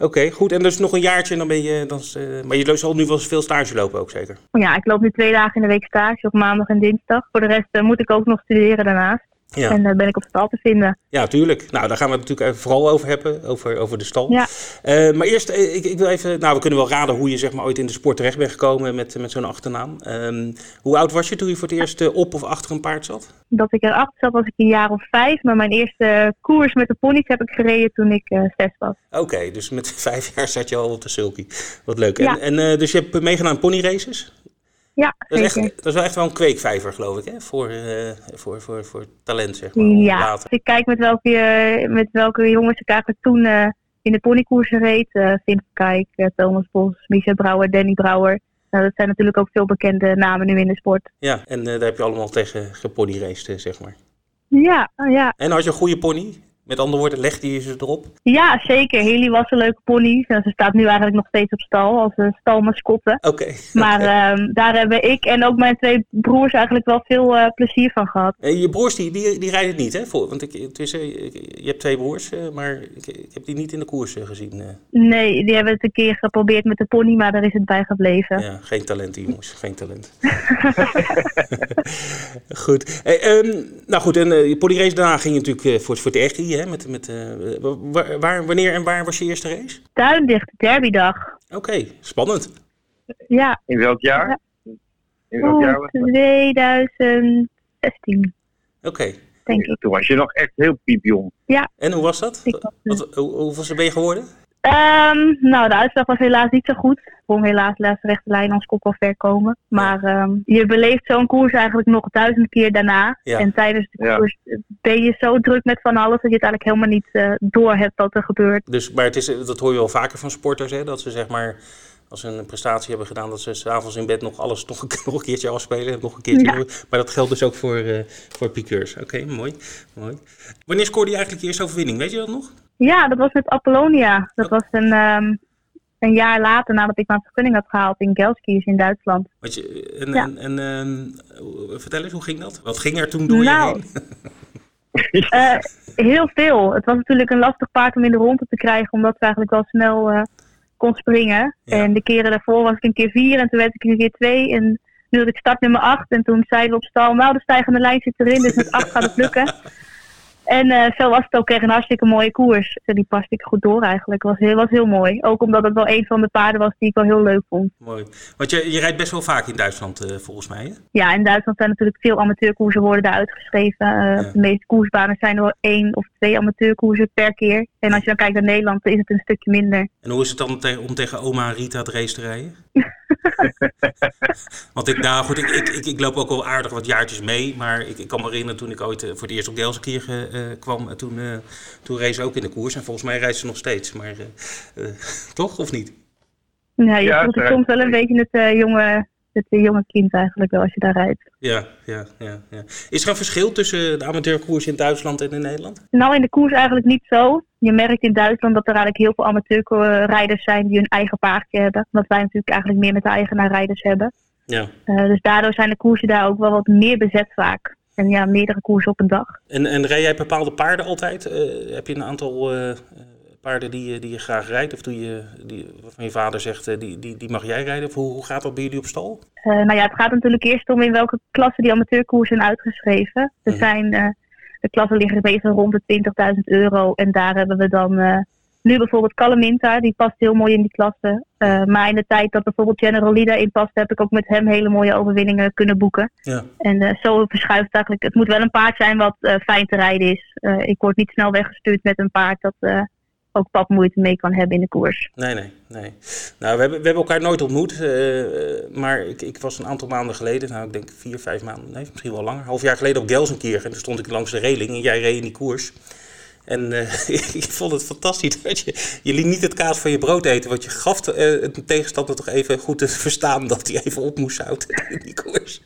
Oké, goed. En dus nog een jaartje en dan ben je... Dan, uh, maar je zal nu wel veel stage lopen ook zeker? Ja, ik loop nu twee dagen in de week stage op maandag en dinsdag. Voor de rest uh, moet ik ook nog studeren daarnaast. Ja. En uh, ben ik op stal te vinden. Ja, tuurlijk. Nou, daar gaan we het natuurlijk even vooral over hebben, over, over de stal. Ja. Uh, maar eerst, ik, ik, wil even, nou, we kunnen wel raden hoe je zeg maar ooit in de sport terecht bent gekomen met, met zo'n achternaam. Um, hoe oud was je toen je voor het eerst uh, op of achter een paard zat? Dat ik erachter zat was ik een jaar of vijf, maar mijn eerste koers met de ponies heb ik gereden toen ik zes was. Oké, okay, dus met [LAUGHS] vijf jaar zat je al op de sulky. Wat leuk. Ja. En, en dus je hebt meegedaan aan ponyraces? Ja, dat is, echt, dat is wel echt wel een kweekvijver, geloof ik, hè? Voor, uh, voor, voor, voor talent, zeg maar. Ja, later. ik kijk met welke, uh, met welke jongens ik eigenlijk toen uh, in de ponykoersen reed. Uh, Kijk, Thomas Bos, Michel Brouwer, Danny Brouwer. Nou, dat zijn natuurlijk ook veel bekende namen nu in de sport. Ja, en daar heb je allemaal tegen geponyraced, zeg maar. Ja, ja. En had je een goede pony? Met andere woorden, legde je ze erop? Ja, zeker. Haley was een leuke pony. En ze staat nu eigenlijk nog steeds op stal als een stalmascotte. Oké. Okay, [LAUGHS] maar okay. um, daar hebben ik en ook mijn twee broers eigenlijk wel veel uh, plezier van gehad. En je broers die, die, die rijden niet, hè? Voor, want ik, tussen, je hebt twee broers, uh, maar ik, ik, heb die niet in de koers gezien. Nee, die hebben het een keer geprobeerd met de pony, maar daar is het bij gebleven. Ja, geen talent, jongens. Geen talent. [LAUGHS] [LAUGHS] goed. Hey, um, nou goed, en je polyrace daarna ging je natuurlijk voor, voor het Ergie, hè? Met, met Waar, waar, wanneer en waar was je eerste race? Duindicht, derbydag. Oké, okay, spannend. Ja. In welk jaar? Ja. In welk oh, jaar was dat? 2016. Oké. Okay. Denk ik. Toen was je nog echt heel piepjong. Ja. En hoe was dat? Was, Wat, hoe, hoeveel ben je geworden? Um, nou, de uitslag was helaas niet zo goed. Kon helaas de laatste rechte lijn als kop wel ver komen. Maar um, je beleeft zo'n koers eigenlijk nog duizend keer daarna. Ja. En tijdens de Ja. koers ben je zo druk met van alles dat je het eigenlijk helemaal niet uh, door hebt wat er gebeurt. Dus, maar het is, dat hoor je wel vaker van sporters, hè? dat ze zeg maar, als ze een prestatie hebben gedaan, dat ze s'avonds in bed nog alles nog een, nog een keertje afspelen. Nog een keertje Ja. Maar dat geldt dus ook voor, uh, voor piqueurs. Oké, mooi, mooi. Wanneer scoorde je eigenlijk je eerste overwinning? Weet je dat nog? Ja, dat was met Apollonia. Dat was een, um, een jaar later nadat ik mijn vergunning had gehaald in Gelskies in Duitsland. Want je, en, Ja. en, en um, vertel eens, hoe ging dat? Wat ging er toen door Nou, je heen? Uh, [LAUGHS] [LAUGHS] heel veel. Het was natuurlijk een lastig paard om in de ronde te krijgen, omdat ze eigenlijk wel snel uh, kon springen. Ja. En de keren daarvoor was ik een keer vier en toen werd ik een keer twee. En nu had ik start nummer acht en toen zeiden we op stal, nou de stijgende lijn zit erin, dus met acht gaat het lukken. [LAUGHS] En uh, zo was het ook echt een hartstikke mooie koers. Die paste ik goed door eigenlijk. Was heel, was heel mooi. Ook omdat het wel een van de paarden was die ik wel heel leuk vond. Mooi. Want je, je rijdt best wel vaak in Duitsland uh, volgens mij hè? Ja, in Duitsland zijn natuurlijk veel amateurkoersen worden daar uitgeschreven. Ja. De meeste koersbanen zijn er wel één of twee amateurkoersen per keer. En als je dan kijkt naar Nederland is het een stukje minder. En hoe is het dan om tegen oma Rita het race te rijden? [LAUGHS] [LAUGHS] Want ik, nou goed, ik, ik, ik, ik, loop ook al aardig wat jaartjes mee. Maar ik, ik kan me herinneren toen ik ooit voor het eerst op Gelsenkirchen uh, kwam. Toen, uh, toen reed ze ook in de koers. En volgens mij rijdt ze nog steeds. Maar uh, [LAUGHS] toch, of niet? Ja, je ja, voelt soms wel een beetje het jonge, het jonge kind eigenlijk wel als je daar rijdt. Ja, ja, ja, ja. Is er een verschil tussen de amateurkoers in Duitsland en in Nederland? Nou, in de koers eigenlijk niet zo. Je merkt in Duitsland dat er eigenlijk heel veel amateurrijders zijn die hun eigen paardje hebben. Wat wij natuurlijk eigenlijk meer met de eigenaarrijders hebben. Ja. Uh, dus daardoor zijn de koersen daar ook wel wat meer bezet vaak. En ja, meerdere koersen op een dag. En, en rij jij bepaalde paarden altijd? Uh, heb je een aantal uh, paarden die, die je graag rijdt? Of doe je, die, waarvan je vader zegt, die, die, die mag jij rijden? Of hoe, hoe gaat dat bij jullie op stal? nou ja, het gaat natuurlijk eerst om in welke klasse die amateurkoersen zijn uitgeschreven. Er mm. zijn, de klassen liggen meestal rond de 20.000 euro. En daar hebben we dan nu bijvoorbeeld Calaminta, die past heel mooi in die klasse. Maar in de tijd dat bijvoorbeeld General Lida in past, heb ik ook met hem hele mooie overwinningen kunnen boeken. Ja. En zo verschuift het eigenlijk. Het moet wel een paard zijn wat fijn te rijden is. ik word niet snel weggestuurd met een paard dat ook pap moeite mee kan hebben in de koers. Nee, nee, nee. Nou, we hebben, we hebben elkaar nooit ontmoet. maar ik, ik was een aantal maanden geleden, nou ik denk vier, vijf maanden, nee, misschien wel langer. half jaar geleden op Gelsenkirchen. En toen stond ik langs de reling en jij reed in die koers. En uh, [LAUGHS] ik vond het fantastisch dat je, liet niet het kaas van je brood eten. Want je gaf uh, een tegenstander toch even goed te [LAUGHS] verstaan dat hij even op moest houden [LAUGHS] in die koers.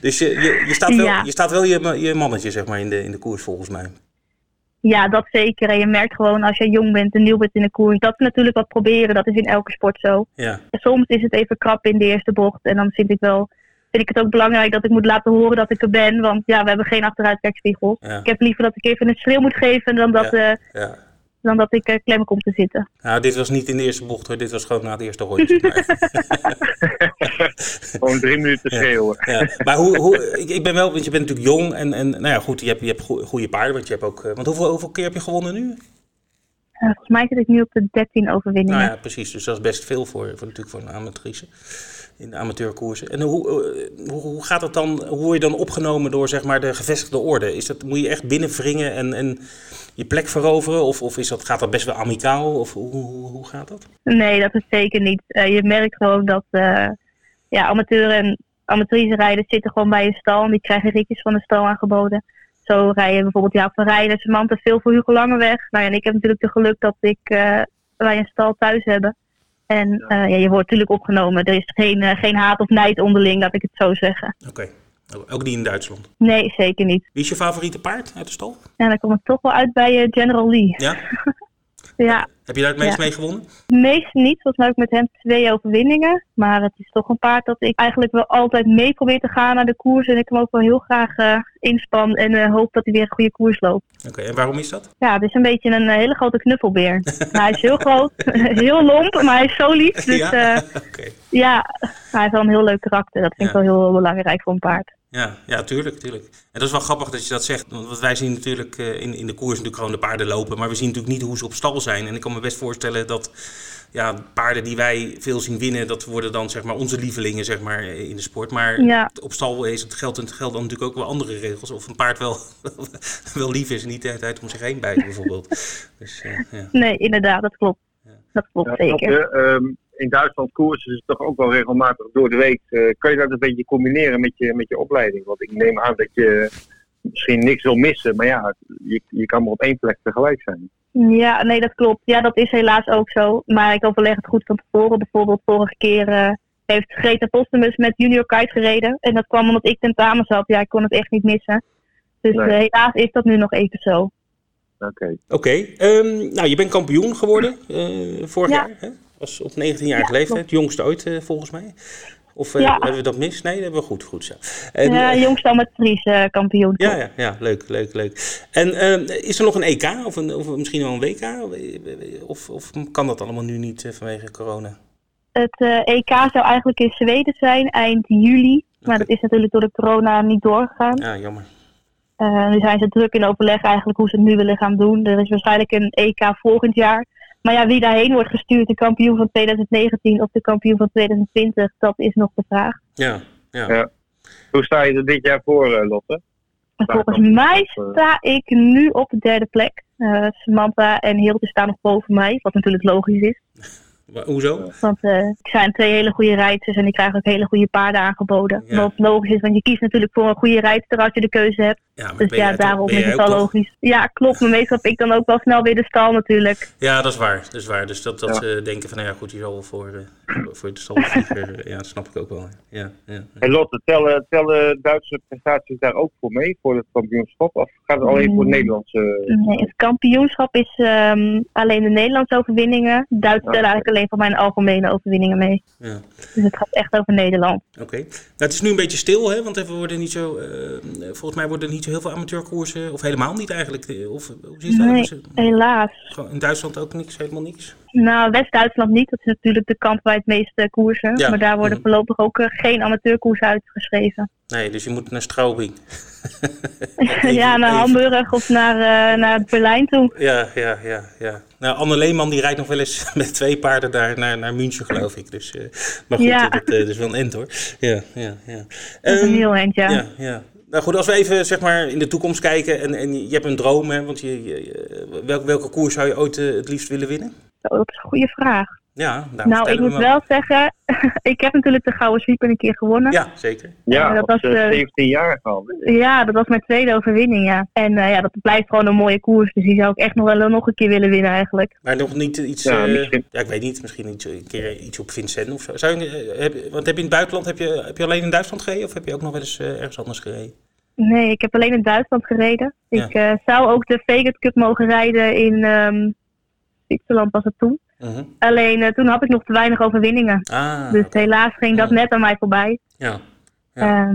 Dus je, je, je staat wel, ja. je, staat wel je, je mannetje zeg maar, in, de, in de koers volgens mij. Ja, dat zeker. En je merkt gewoon als je jong bent en nieuw bent in de koers. Dat is natuurlijk wat proberen. Dat is in elke sport zo. Ja. Soms is het even krap in de eerste bocht. En dan vind ik wel vind ik het ook belangrijk dat ik moet laten horen dat ik er ben. Want ja, we hebben geen achteruitkijkspiegels. Ja. Ik heb liever dat ik even een schreeuw moet geven dan dat, ja. Uh, ja. Dan dat ik uh, klem kom te zitten. Nou, dit was niet in de eerste bocht hoor. Dit was gewoon na het eerste rondje. [LAUGHS] gewoon drie minuten schreeuwen. Ja. Maar hoe, hoe, ik, ik, ben wel, want je bent natuurlijk jong en, en nou ja, goed, je hebt, je hebt goede paarden. Want, je hebt ook, want hoeveel, hoeveel keer heb je gewonnen nu? Uh, volgens mij zit ik nu op de 13 overwinningen. Nou ja, precies. Dus dat is best veel voor, voor, natuurlijk voor een amatrice in de amateurkoersen. En hoe, hoe, hoe gaat het dan, hoe word je dan opgenomen door zeg maar, de gevestigde orde? Is dat, moet je echt binnenwringen en, en je plek veroveren? Of, of is dat, gaat dat best wel amicaal? Of hoe, hoe, hoe gaat dat? Nee, dat is zeker niet. Uh, je merkt gewoon dat uh, ja, amateur en amateurijders zitten gewoon bij je stal. En die krijgen ritjes van de stal aangeboden. Zo rijden bijvoorbeeld Jaap van Rijden, Samantha veel voor Hugo Langeweg. Nou ja, en ik heb natuurlijk de geluk dat ik, uh, wij een stal thuis hebben. En. Uh, ja, je wordt natuurlijk opgenomen. Er is geen, uh, geen haat of nijd onderling, laat ik het zo zeggen. Oké. Okay. Ook niet in Duitsland? Nee, zeker niet. Wie is je favoriete paard uit de stal? Ja, dan komt het toch wel uit bij uh, General Lee. Ja? [LAUGHS] ja. Heb je daar het meest ja. mee gewonnen? Meest niet. Volgens mij ik met hem twee overwinningen. Maar het is toch een paard dat ik eigenlijk wel altijd mee probeer te gaan naar de koers. En ik hem ook wel heel graag uh, inspan en uh, hoop dat hij weer een goede koers loopt. Oké, okay, en waarom is dat? Ja, het is een beetje een hele grote knuffelbeer. [LAUGHS] hij is heel groot, [LAUGHS] heel lomp, maar hij is zo lief. [LAUGHS] Dus ja, okay. ja hij heeft wel een heel leuk karakter. Dat vind ik wel heel belangrijk voor een paard. Ja, ja, tuurlijk, tuurlijk. En dat is wel grappig dat je dat zegt. Want wij zien natuurlijk uh, in, in de koers natuurlijk gewoon de paarden lopen. Maar we zien natuurlijk niet hoe ze op stal zijn. En ik kan me best voorstellen dat ja, paarden die wij veel zien winnen, dat worden dan zeg maar onze lievelingen zeg maar, in de sport. Maar ja. op stal is het geld en het geldt dan natuurlijk ook wel andere regels. Of een paard wel, [LAUGHS] wel lief is en niet de hele tijd om zich heen bijt bijvoorbeeld. Dus, uh, ja. Nee, inderdaad, dat klopt. Ja. Dat klopt Ja, zeker. Ehm, in Duitsland koersen ze toch ook wel regelmatig door de week. Eh, kan je dat een beetje combineren met je, met je opleiding? Want ik neem aan dat je misschien niks wil missen. Maar ja, je, je kan maar op één plek tegelijk zijn. Ja, nee, dat klopt. Ja, dat is helaas ook zo. Maar ik overleg het goed van tevoren. Bijvoorbeeld vorige keer eh, heeft Greta Postumus met Junior Kite gereden. En dat kwam omdat ik tentamen zat. Ja, ik kon het echt niet missen. Dus Nee. eh, helaas is dat nu nog even zo. Oké. Oké, ehm, nou je bent kampioen geworden eh, vorig Ja. jaar. Hè? Was op 19-jarige Ja, leeftijd, jongste ooit eh, volgens mij. Of eh, Ja. hebben we dat mis? Nee, dat hebben we goed, goed zo. En, Ja, eh, jongste eh, kampioen. ja, ja, ja, leuk, leuk, leuk. En ehm, is er nog een EK of, een, of misschien wel een WK? Of, of kan dat allemaal nu niet vanwege corona? Het EK zou eigenlijk in Zweden zijn eind juli. Maar dat is natuurlijk door de corona niet doorgegaan. Ja, jammer. nu zijn ze druk in overleg eigenlijk hoe ze het nu willen gaan doen. Er is waarschijnlijk een EK volgend jaar. Maar ja, wie daarheen wordt gestuurd, de kampioen van 2019 of de kampioen van 2020, dat is nog de vraag. Ja, ja. ja. Hoe sta je er dit jaar voor, Lotte? Volgens mij sta ik nu op de derde plek. Uh, Samantha en Hilde staan nog boven mij, wat natuurlijk logisch is. Hoezo? Want uh, ik zijn twee hele goede rijders en die krijgen ook hele goede paarden aangeboden. Wat logisch is, want je kiest natuurlijk voor een goede rijdster als je de keuze hebt. Ja, dus ja, daarom is het wel logisch. Ja, klopt. Maar meestal heb ik dan ook wel snel weer de stal natuurlijk. Ja, dat is waar. Dat is waar. Dus dat, dat ze denken van, nou ja goed, je zal wel voor, uh, voor de stal vliegen. ja, dat snap ik ook wel. Ja, ja, En Lotte, tellen, tellen Duitse prestaties daar ook voor mee, voor het kampioenschap? Of gaat het alleen voor het mm. Nederlandse? Nee, het kampioenschap is um, alleen de Nederlandse overwinningen. Duits tellen eigenlijk alleen voor mijn algemene overwinningen mee. Ja. Dus het gaat echt over Nederland. Oké. Nou, het is nu een beetje stil, hè? Want we worden niet zo, uh, volgens mij worden niet zo heel veel amateurkoersen, of helemaal niet eigenlijk. Eh, of, hoe zit dat? Nee, helaas. In Duitsland ook niks, helemaal niks? Nou, West-Duitsland niet. Dat is natuurlijk de kant waar het meeste koersen. Ja. Maar daar worden mhm. voorlopig ook uh, geen amateurkoersen uitgeschreven. Nee, dus je moet naar Straubing. [LAUGHS] ja, naar Hamburg of naar, uh, naar Berlijn toe. Ja, ja, ja, ja. Nou, Anne Leeman die rijdt nog wel eens [LAUGHS] met twee paarden daar naar, naar München, geloof ik. Dus, uh, maar goed, ja. dat, is wel een end hoor. Ja, ja, ja. Dat is een ehm, heel end, ja. ja, ja. Nou goed, als we even zeg maar, in de toekomst kijken en, en je hebt een droom, hè, want je, je welke, welke koers zou je ooit het liefst willen winnen? Oh, dat is een goede vraag. Ja, nou, ik moet wel zeggen, [LAUGHS] ik heb natuurlijk de Gouden Sweeper een keer gewonnen. Ja, zeker. Ja, dat was uh, 17 jaar al. Ja, dat was mijn tweede overwinning, ja. En uh, ja, dat blijft gewoon een mooie koers, dus die zou ik echt nog wel nog een keer willen winnen eigenlijk. Maar nog niet iets, ja, uh, ja ik weet niet, misschien iets, een keer iets op Vincent of zo. Zou je, heb, want heb je in het buitenland, heb je, heb je alleen in Duitsland gereden of heb je ook nog wel eens ergens anders gereden? Nee, ik heb alleen in Duitsland gereden. Ik uh, zou ook de Vegas Cup mogen rijden in um, Zwitserland was het toen. Uh -huh. Alleen uh, toen had ik nog te weinig overwinningen. Ah, dus helaas ging dat net aan mij voorbij. Ja. ja. Uh,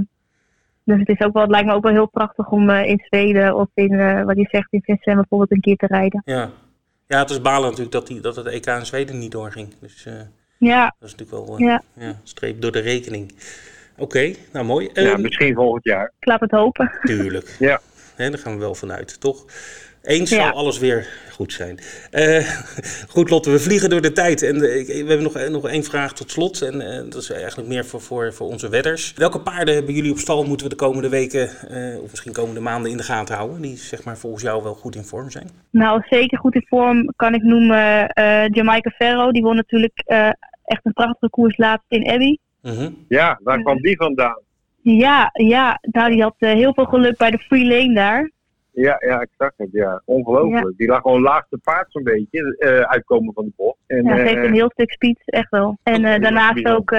dus het, is ook wel, het lijkt me ook wel heel prachtig om in Zweden of in, wat je zegt, in Vincent bijvoorbeeld een keer te rijden. Ja, ja het is balen natuurlijk dat, die, dat het EK in Zweden niet doorging. Dus ja. dat is natuurlijk wel ja. ja. streep door de rekening. Oké, nou mooi. Ja, ehm, misschien volgend jaar. Ik laat het hopen. Tuurlijk. ja. He, daar gaan we wel vanuit, toch? Eens zal alles weer goed zijn. Uh, goed, Lotte, we vliegen door de tijd. En uh, we hebben nog, nog één vraag tot slot. En uh, dat is eigenlijk meer voor, voor, voor onze wedders. Welke paarden hebben jullie op stal moeten we de komende weken, of misschien komende maanden in de gaten houden? Die zeg maar volgens jou wel goed in vorm zijn? Nou, zeker goed in vorm kan ik noemen Jamaica Ferro. Die won natuurlijk echt een prachtige koers laatst in Abbey. Mhm. Ja, waar kwam die vandaan? Ja, ja, nou, die had uh, heel veel geluk bij de free lane daar. Ja, ja, ik zag het, ja. Ongelooflijk. Die lag gewoon laagste paard zo'n beetje, uh, uitkomen van de bocht. En, ja, geeft uh, een heel stuk speed, echt wel. En daarnaast ook,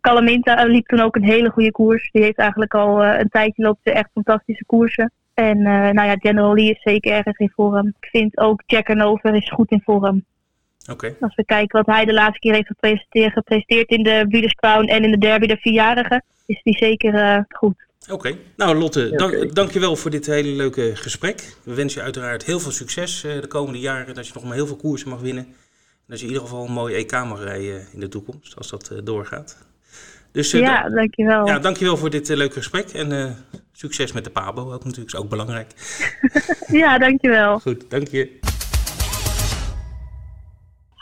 Calaminta liep toen ook een hele goede koers. Die heeft eigenlijk al een tijdje loopt ze echt fantastische koersen. En nou ja, General Lee is zeker erg in vorm. Ik vind ook Jack Hanover is goed in vorm. Als we kijken wat hij de laatste keer heeft gepresteerd, gepresteerd in de Breeders' Crown en in de derby de vierjarige, is die zeker uh, goed. Oké. Nou Lotte, dank, dankjewel voor dit hele leuke gesprek. We wensen je uiteraard heel veel succes uh, de komende jaren. Dat je nog maar heel veel koersen mag winnen. En dat je in ieder geval een mooie EK mag rijden in de toekomst, als dat uh, doorgaat. Dus, ja, dankjewel. Ja, dankjewel voor dit leuke gesprek. En succes met de Pabo ook natuurlijk, is ook belangrijk. [LAUGHS] ja, dankjewel. Goed, dank je.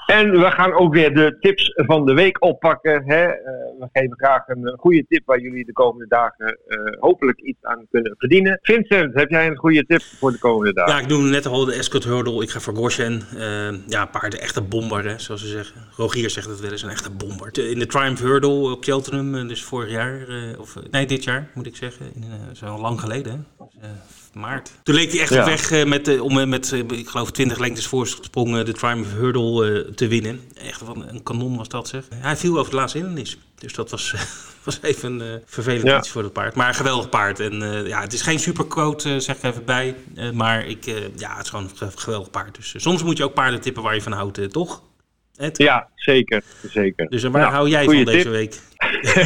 En we gaan ook weer de tips van de week oppakken. Hè? Uh, we geven graag een goede tip waar jullie de komende dagen uh, hopelijk iets aan kunnen verdienen. Vincent, heb jij een goede tip voor de komende dagen? Ja, ik doe net al de Escort Hurdle. Ik ga voor Goshen. Uh, ja, paarden echte bomber, hè, zoals ze zeggen. Rogier zegt het wel eens, een echte bomber. In de Triumph Hurdle op Cheltenham, dus vorig jaar, of nee, dit jaar moet ik zeggen. Zo lang geleden, hè? Dus, maart. Toen leek hij echt ja. weg uh, met, om met, ik geloof, 20 lengtes voorsprong de Triumph Hurdle te winnen. Echt van een kanon was dat zeg. Hij viel over de laatste hindernis. Dus dat was, [LAUGHS] was even uh, vervelend iets voor het paard. Maar een geweldig paard. En uh, ja, het is geen superquote, uh, zeg ik even bij. maar ik, ja, het is gewoon een geweldig paard. Dus soms moet je ook paarden tippen waar je van houdt, toch? Ed? Ja, zeker. zeker. Dus waar hou jij van deze week?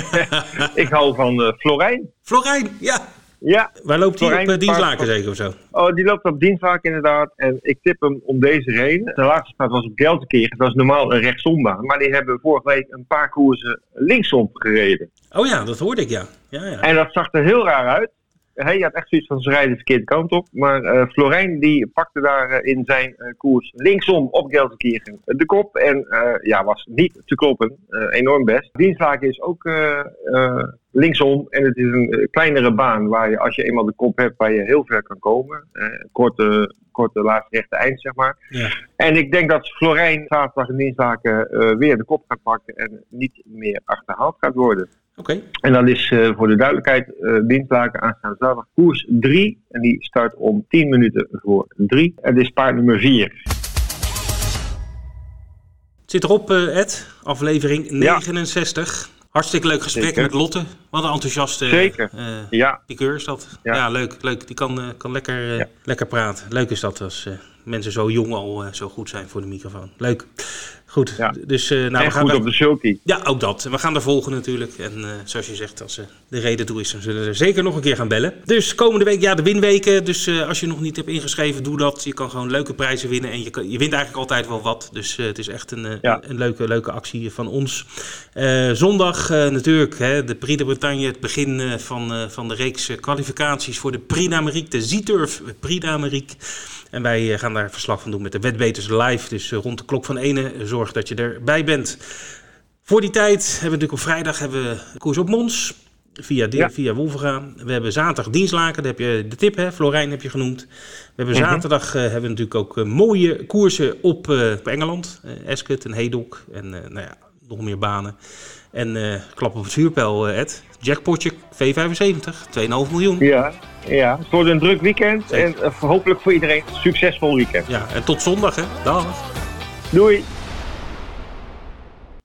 [LAUGHS] ik hou van Florijn. Florijn, ja. Ja. Waar loopt hij op uh, dienstlaken zeker of zo? Oh, die loopt op dienstlaken inderdaad. En ik tip hem om deze reden. De laatste start was op Gelsenkirchen. Dat was normaal een rechtsombaan. Maar die hebben vorige week een paar koersen linksom gereden. Oh ja, dat hoorde ik ja. ja, ja. En dat zag er heel raar uit. hij had echt zoiets van ze rijden de verkeerde kant op. Maar uh, Florijn die pakte daar in zijn koers linksom op Gelsenkirchen de kop. En ja, was niet te kloppen. enorm best. Dienstlaken is ook linksom. En het is een kleinere baan waar je als je eenmaal de kop hebt waar je heel ver kan komen. korte, korte laatste rechte eind zeg maar. Ja. En ik denk dat Florijn zaterdag in Dienstlaken weer de kop gaat pakken en niet meer achterhaald gaat worden. Oké. En dan is uh, voor de duidelijkheid uh, Dienstlaken aanstaande zaterdag koers 3. En die start om 10 minuten voor 3. En dit is paard nummer 4. Zit erop, Ed. Aflevering 69. Ja. Hartstikke leuk gesprek Zeker. met Lotte. Wat een enthousiaste Zeker. ja. piqueur is dat. Ja, ja leuk, leuk. Die kan, kan lekker, ja. lekker praten. Leuk is dat als mensen zo jong al zo goed zijn voor de microfoon. Leuk. Goed, ja. dus uh, nou, we gaan goed op de sulky. Ja, ook dat. We gaan er volgen natuurlijk. En uh, zoals je zegt, als uh, de reden toe is, dan zullen we er zeker nog een keer gaan bellen. Dus komende week, ja, de winweken. Dus als je nog niet hebt ingeschreven, doe dat. Je kan gewoon leuke prijzen winnen. En je, kan, je wint eigenlijk altijd wel wat. Dus het is echt een, ja. een, leuke, leuke actie van ons. zondag natuurlijk, hè, de Prix de Bretagne. Het begin van, van de reeks kwalificaties voor de Prix d'Amérique. De Zieturf Prix d'Amérique. En wij gaan daar verslag van doen met de Wetbeters live. Dus rond de klok van ene zorg dat je erbij bent. Voor die tijd hebben we natuurlijk op vrijdag hebben we koers op Mons. Via, ja. via. We hebben zaterdag Dienstlaken, daar heb je de tip, hè? Florijn heb je genoemd. We hebben mhm. zaterdag uh, hebben we natuurlijk ook uh, mooie koersen op, uh, op Engeland. Esket en Hedok en nou ja, nog meer banen. En klap op het vuurpijl, Ed. Jackpotje V75, 2,5 miljoen. Ja, ja, het wordt een druk weekend. Zeker. En hopelijk voor iedereen een succesvol weekend. Ja, en tot zondag, hè. Dag. Doei.